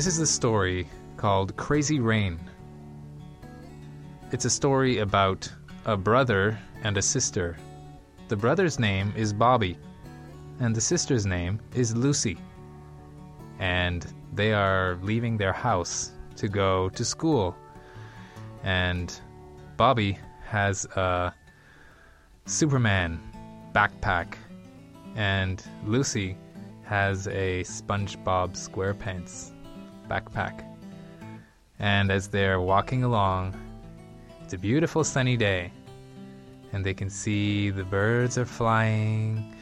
This is a story called Crazy Rain. It's a story about a brother and a sister. The brother's name is Bobby, and the sister's name is Lucy. And they are leaving their house to go to school. And Bobby has a Superman backpack, and Lucy has a SpongeBob SquarePants backpack. And as they're walking along, it's a beautiful sunny day, and they can see the birds are flying,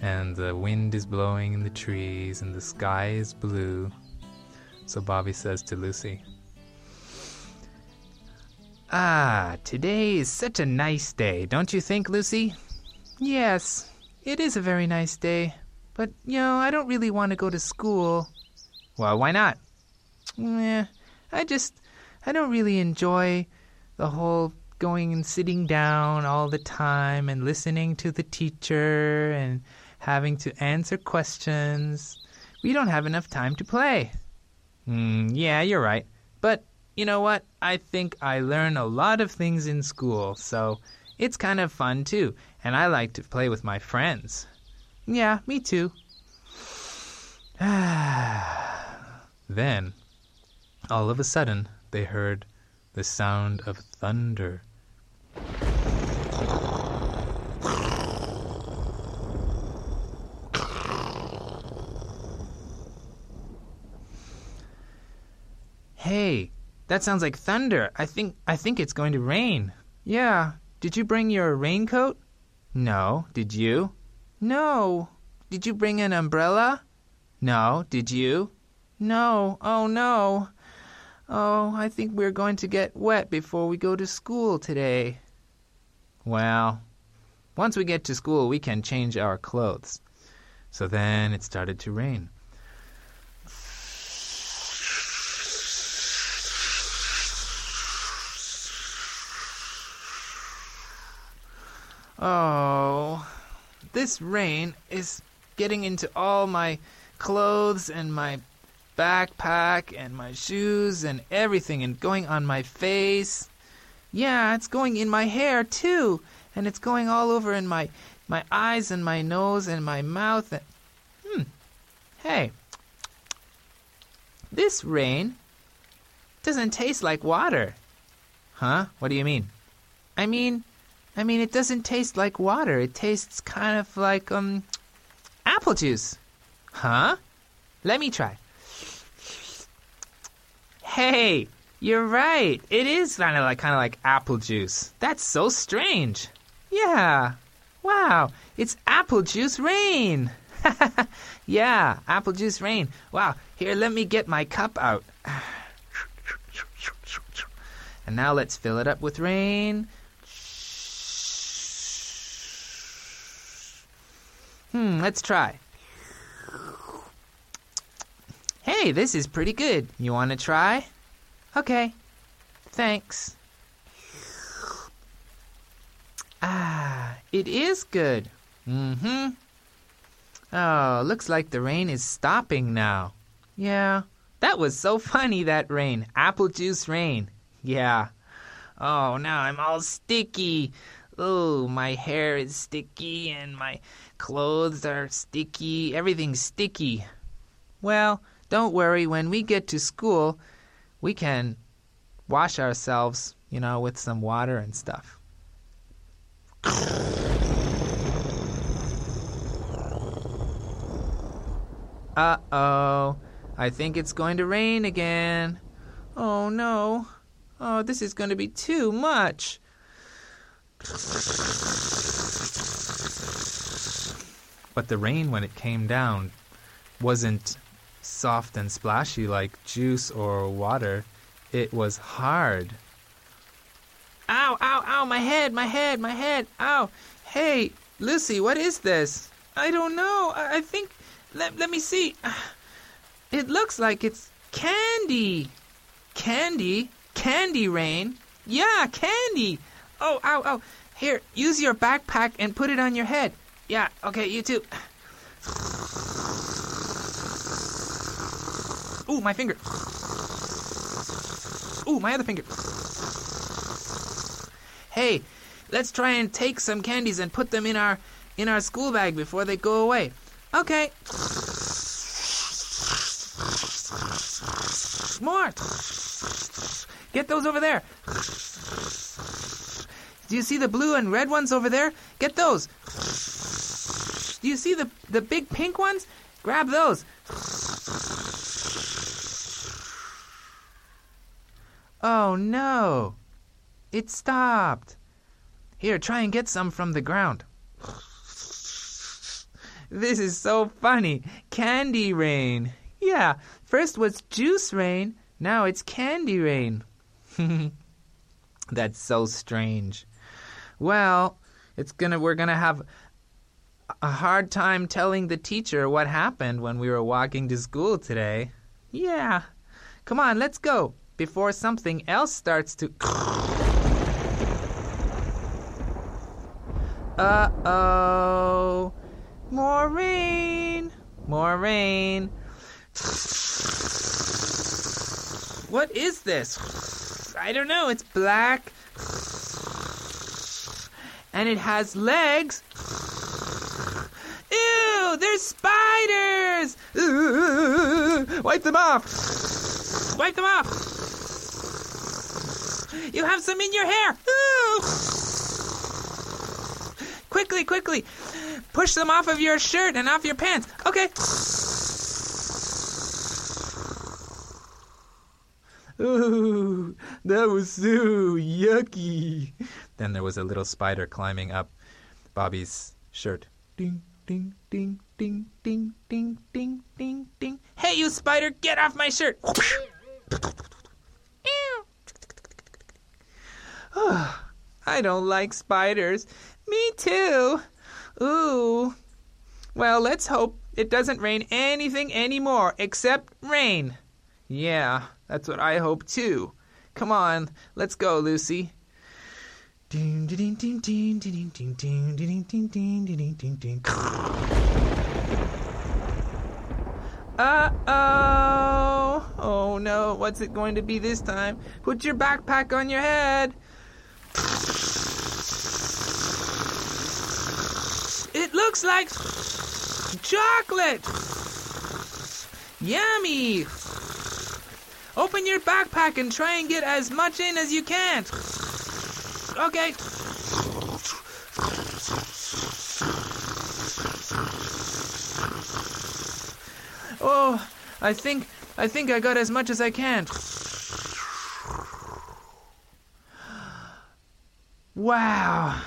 and the wind is blowing in the trees, and the sky is blue. So Bobby says to Lucy, Ah, today is such a nice day, don't you think, Lucy? Yes, it is a very nice day. But, you know, I don't really want to go to school. Well, why not? Eh, I just, I don't really enjoy the whole going and sitting down all the time and listening to the teacher and having to answer questions. We don't have enough time to play. Mm, yeah, you're right. But you know what? I think I learn a lot of things in school, so it's kind of fun too. And I like to play with my friends. Yeah, me too. then, all of a sudden, they heard the sound of thunder. Hey, that sounds like thunder. I think I think it's going to rain. Yeah. Did you bring your raincoat? No. Did you? No. Did you bring an umbrella? No. Did you? No. Oh no. Oh, I think we're going to get wet before we go to school today. Well, once we get to school, we can change our clothes. So then it started to rain. Oh, this rain is getting into all my clothes and my backpack and my shoes and everything and going on my face. Yeah, it's going in my hair too, and it's going all over in my my eyes and my nose and my mouth. And, hmm. Hey. This rain doesn't taste like water. Huh? What do you mean? I mean, I mean, it doesn't taste like water. It tastes kind of like um, apple juice. Huh? Let me try. Hey, you're right. It is kind of like kind of like apple juice. That's so strange. Yeah. Wow, it's apple juice rain. yeah, apple juice rain. Wow. Here, let me get my cup out. And now let's fill it up with rain. Hmm, let's try. Hey, this is pretty good. You want to try? Okay. Thanks. Ah, it is good. Mm-hmm. Oh, looks like the rain is stopping now. Yeah, that was so funny, that rain. Apple juice rain. Yeah. Oh, now I'm all sticky. Oh, my hair is sticky and my clothes are sticky. Everything's sticky. Well, don't worry. When we get to school, we can wash ourselves, you know, with some water and stuff. Uh oh. I think it's going to rain again. Oh no. Oh, this is going to be too much. But the rain, when it came down, wasn't soft and splashy like juice or water. It was hard. Ow, ow, ow, my head, my head, my head. Ow. Hey, Lucy, what is this? I don't know. I, I think. Let, let me see. It looks like it's candy. Candy? Candy rain? Yeah, candy. Oh, ow, ow. Here, use your backpack and put it on your head. Yeah, okay, you too. Ooh, my finger. Ooh, my other finger. Hey, let's try and take some candies and put them in our in our school bag before they go away. Okay. More. Get those over there. Do you see the blue and red ones over there? Get those. Do you see the the big pink ones? Grab those. Oh no. It stopped. Here, try and get some from the ground. This is so funny. Candy rain. Yeah, first was juice rain, now it's candy rain. That's so strange. Well, it's gonna we're gonna have a hard time telling the teacher what happened when we were walking to school today. Yeah. Come on, let's go before something else starts to Uh-oh. More rain. More rain. What is this? I don't know. It's black. And it has legs. Ew, there's spiders! Wipe them off! Wipe them off! You have some in your hair! Quickly, quickly! Push them off of your shirt and off your pants. Okay. Ooh, that was so yucky. Then there was a little spider climbing up Bobby's shirt. Ding, ding, ding, ding, ding, ding, ding, ding, ding. Hey, you spider, get off my shirt! I don't like spiders. Me too. Ooh. Well, let's hope it doesn't rain anything anymore except rain. Yeah, that's what I hope too. Come on, let's go, Lucy. Uh oh. Oh no, what's it going to be this time? Put your backpack on your head. It looks like chocolate. Yummy. Open your backpack and try and get as much in as you can. Okay. Oh, I think I think I got as much as I can. Wow.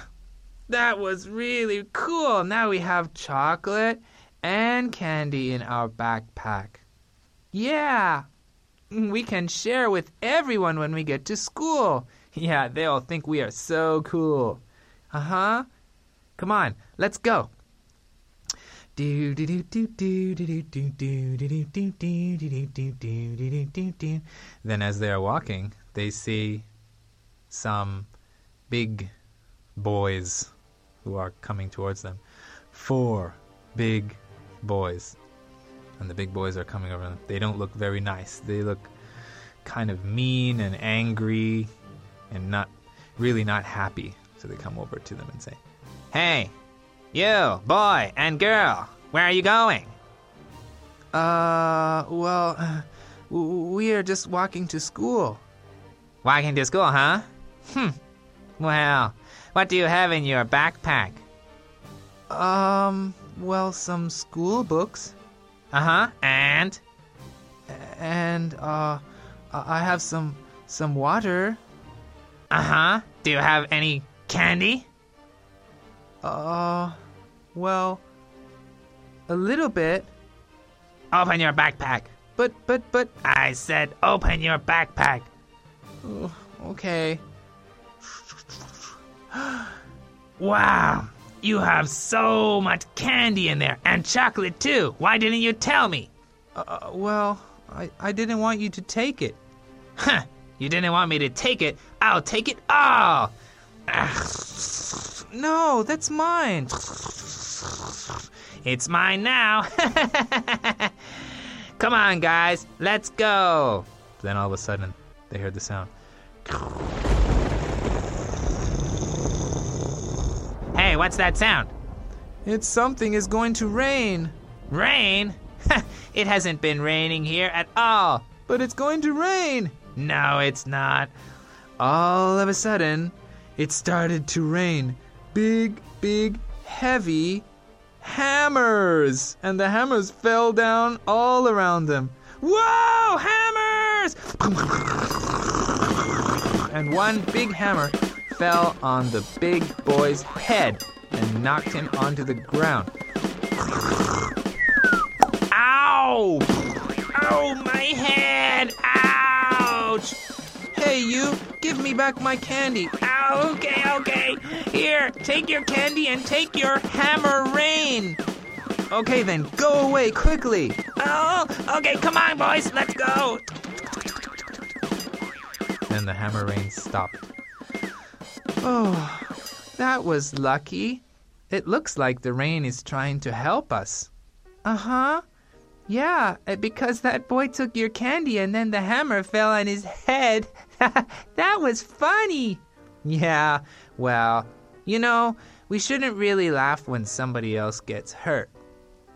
That was really cool. Now we have chocolate and candy in our backpack. Yeah. We can share with everyone when we get to school. Yeah, they'll think we are so cool. Uh huh. Come on, let's go. Then as they are walking, they see some big boys who are coming towards them. Four big boys. And the big boys are coming over them. They don't look very nice. They look kind of mean and angry and not really not happy. So they come over to them and say, Hey, you, boy and girl, where are you going? Uh, well, we are just walking to school. Walking to school, huh? Hmm. Well, what do you have in your backpack? Um, well, some school books. Uh huh. And? And, uh, I have some, some water. Uh huh. Do you have any candy? Uh, well, a little bit. Open your backpack. But, but, but. I said open your backpack. Okay. wow, you have so much candy in there and chocolate too. Why didn't you tell me? Uh, well, I, I didn't want you to take it. Huh, you didn't want me to take it. I'll take it all. no, that's mine. It's mine now. Come on, guys, let's go. Then all of a sudden, they heard the sound. Hey, what's that sound? It's something is going to rain. Rain? it hasn't been raining here at all. But it's going to rain. No, it's not. All of a sudden, it started to rain. Big, big, heavy hammers. And the hammers fell down all around them. Whoa, hammers! And one big hammer fell on the big boy's head and knocked him onto the ground. Ow! Ow, my head! Ouch! Hey, you, give me back my candy. Ow, okay, okay. Here, take your candy and take your hammer rain. Okay, then go away quickly. Oh, okay, come on, boys, let's go. Then the hammer rain stopped. Oh, that was lucky. It looks like the rain is trying to help us. Uh huh. Yeah, uh, because that boy took your candy and then the hammer fell on his head. that was funny. Yeah, well, you know, we shouldn't really laugh when somebody else gets hurt.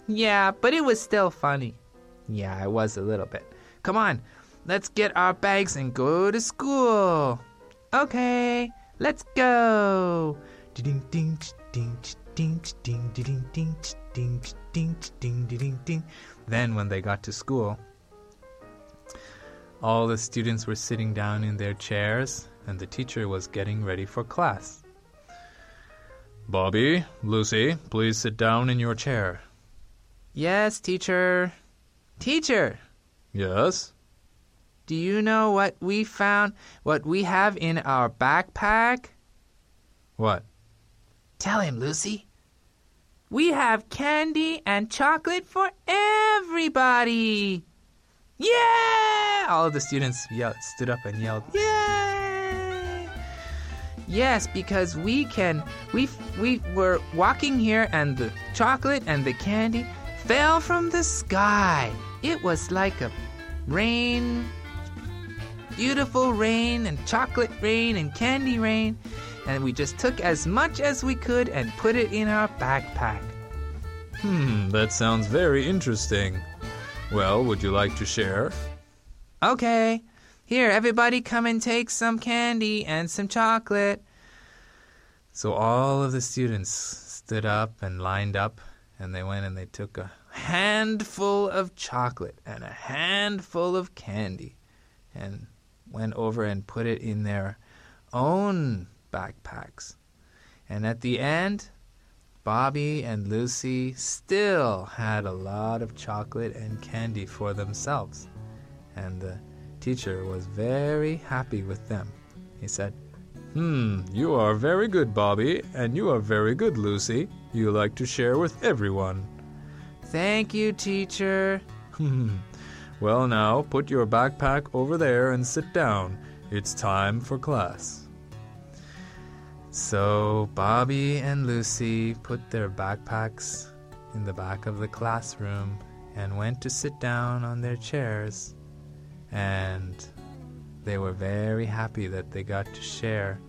Yeah, but it was still funny. Yeah, it was a little bit. Come on, let's get our bags and go to school. Okay, let's go. Ding ding ding ding ding ding ding ding ding ding ding ding. Then, when they got to school, all the students were sitting down in their chairs, and the teacher was getting ready for class. Bobby, Lucy, please sit down in your chair. Yes, teacher. Teacher, Yes? Do you know what we found, what we have in our backpack? What? Tell him, Lucy. We have candy and chocolate for everybody. Yeah! All of the students yelled, stood up and yelled, Yay! Yes, because we can. We we were walking here, and the chocolate and the candy fell from the sky. It was like a rain, beautiful rain, and chocolate rain, and candy rain. And we just took as much as we could and put it in our backpack. Hmm, that sounds very interesting. Well, would you like to share? Okay, here, everybody come and take some candy and some chocolate. So all of the students stood up and lined up, and they went and they took a handful of chocolate and a handful of candy and went over and put it in their own backpacks. And at the end, Bobby and Lucy still had a lot of chocolate and candy for themselves. And the teacher was very happy with them. He said, Hmm, you are very good, Bobby, and you are very good, Lucy. You like to share with everyone. Thank you, teacher. well, now put your backpack over there and sit down. It's time for class. So Bobby and Lucy put their backpacks in the back of the classroom and went to sit down on their chairs. And they were very happy that they got to share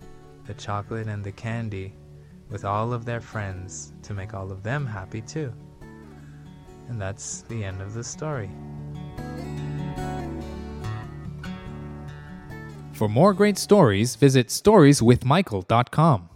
the chocolate and the candy with all of their friends to make all of them happy too. And that's the end of the story. For more great stories, visit storieswithmichael.com.